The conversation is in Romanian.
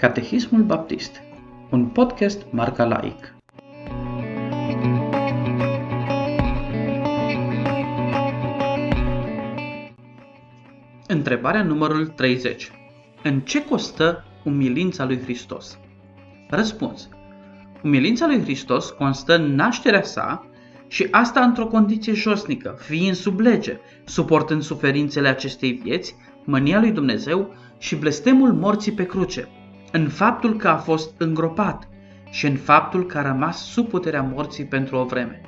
Catehismul Baptist, un podcast marca laic. Întrebarea numărul 30. În ce costă umilința lui Hristos? Răspuns. Umilința lui Hristos constă în nașterea sa și asta într-o condiție josnică, fiind sub lege, suportând suferințele acestei vieți, mânia lui Dumnezeu și blestemul morții pe cruce, în faptul că a fost îngropat și în faptul că a rămas sub puterea morții pentru o vreme.